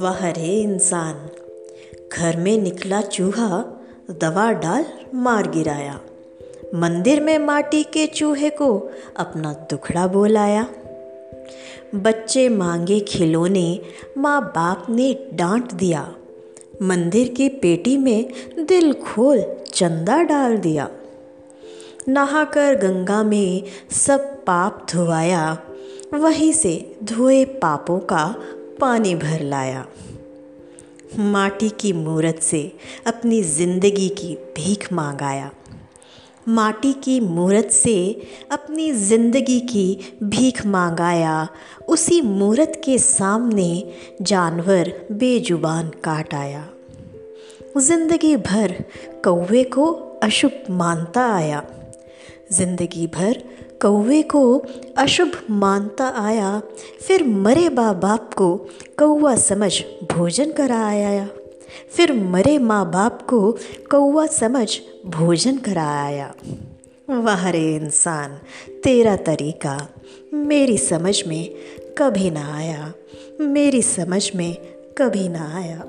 वह रे इंसान, घर में निकला चूहा, दवा डाल मार गिराया। मंदिर में माटी के चूहे को अपना दुखड़ा बोलाया। बच्चे मांगे खिलौने माँ बाप ने डांट दिया। मंदिर की पेटी में दिल खोल चंदा डाल दिया। नहाकर गंगा में सब पाप धुआया। वहीं से धोए पापों का पानी भर लाया। माटी की मूरत से अपनी ज़िंदगी की भीख मांगाया। माटी की मूरत से अपनी ज़िंदगी की भीख मांगाया। उसी मूरत के सामने जानवर बेजुबान काट आया। ज़िंदगी भर कौवे को अशुभ मानता आया। ज़िंदगी भर कौवे को अशुभ मानता आया, फिर मरे माँ बाप को कौवा समझ भोजन करा आया फिर मरे माँ बाप को कौवा समझ भोजन कराया। वाह रे इंसान, तेरा तरीका मेरी समझ में कभी ना आया, मेरी समझ में कभी ना आया।